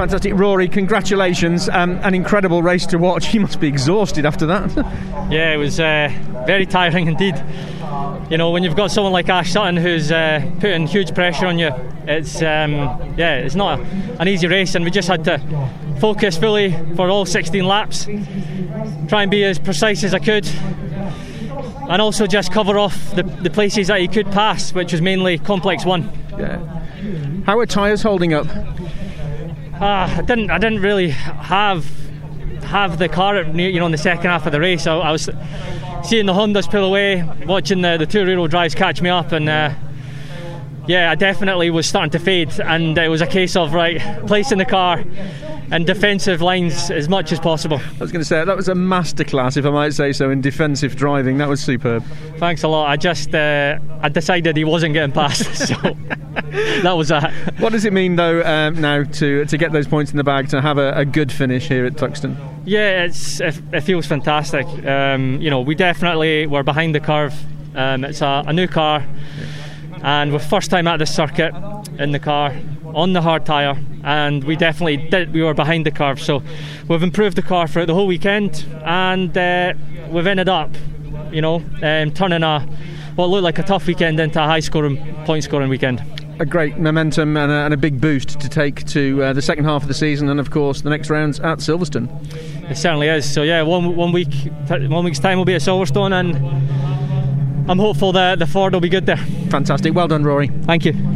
Fantastic, Rory. Congratulations! Um, an incredible race to watch. You must be exhausted after that. yeah, it was uh, very tiring indeed. You know, when you've got someone like Ash Sutton who's uh, putting huge pressure on you, it's um, yeah, it's not a, an easy race, and we just had to focus fully for all 16 laps, try and be as precise as I could, and also just cover off the, the places that he could pass, which was mainly complex one. Yeah. How are tyres holding up? Uh, I didn't. I didn't really have have the car, you know, in the second half of the race. I, I was seeing the Hondas pull away, watching the, the two rear wheel drives catch me up, and uh, yeah, I definitely was starting to fade. And it was a case of right placing the car and defensive lines as much as possible. I was going to say that was a masterclass, if I might say so, in defensive driving. That was superb. Thanks a lot. I just uh, I decided he wasn't getting past, so that was that. What does it mean though um, now to to get those points in the bag to have a, a good finish here at Thruxton? Yeah, it's it, it feels fantastic. Um, you know, we definitely were behind the curve. Um, it's a, a new car. And we're first time at the circuit in the car on the hard tyre, and we definitely did. We were behind the curve, so we've improved the car throughout the whole weekend, and uh, we've ended up, you know, um, turning a what looked like a tough weekend into a high scoring, point scoring weekend a great momentum and a, and a, big boost to take to uh, the second half of the season, and of course the next rounds at Silverstone. It certainly is. So yeah, one one week, one week's time will be at Silverstone, and I'm hopeful that the Ford will be good there. Fantastic. Well done, Rory. Thank you.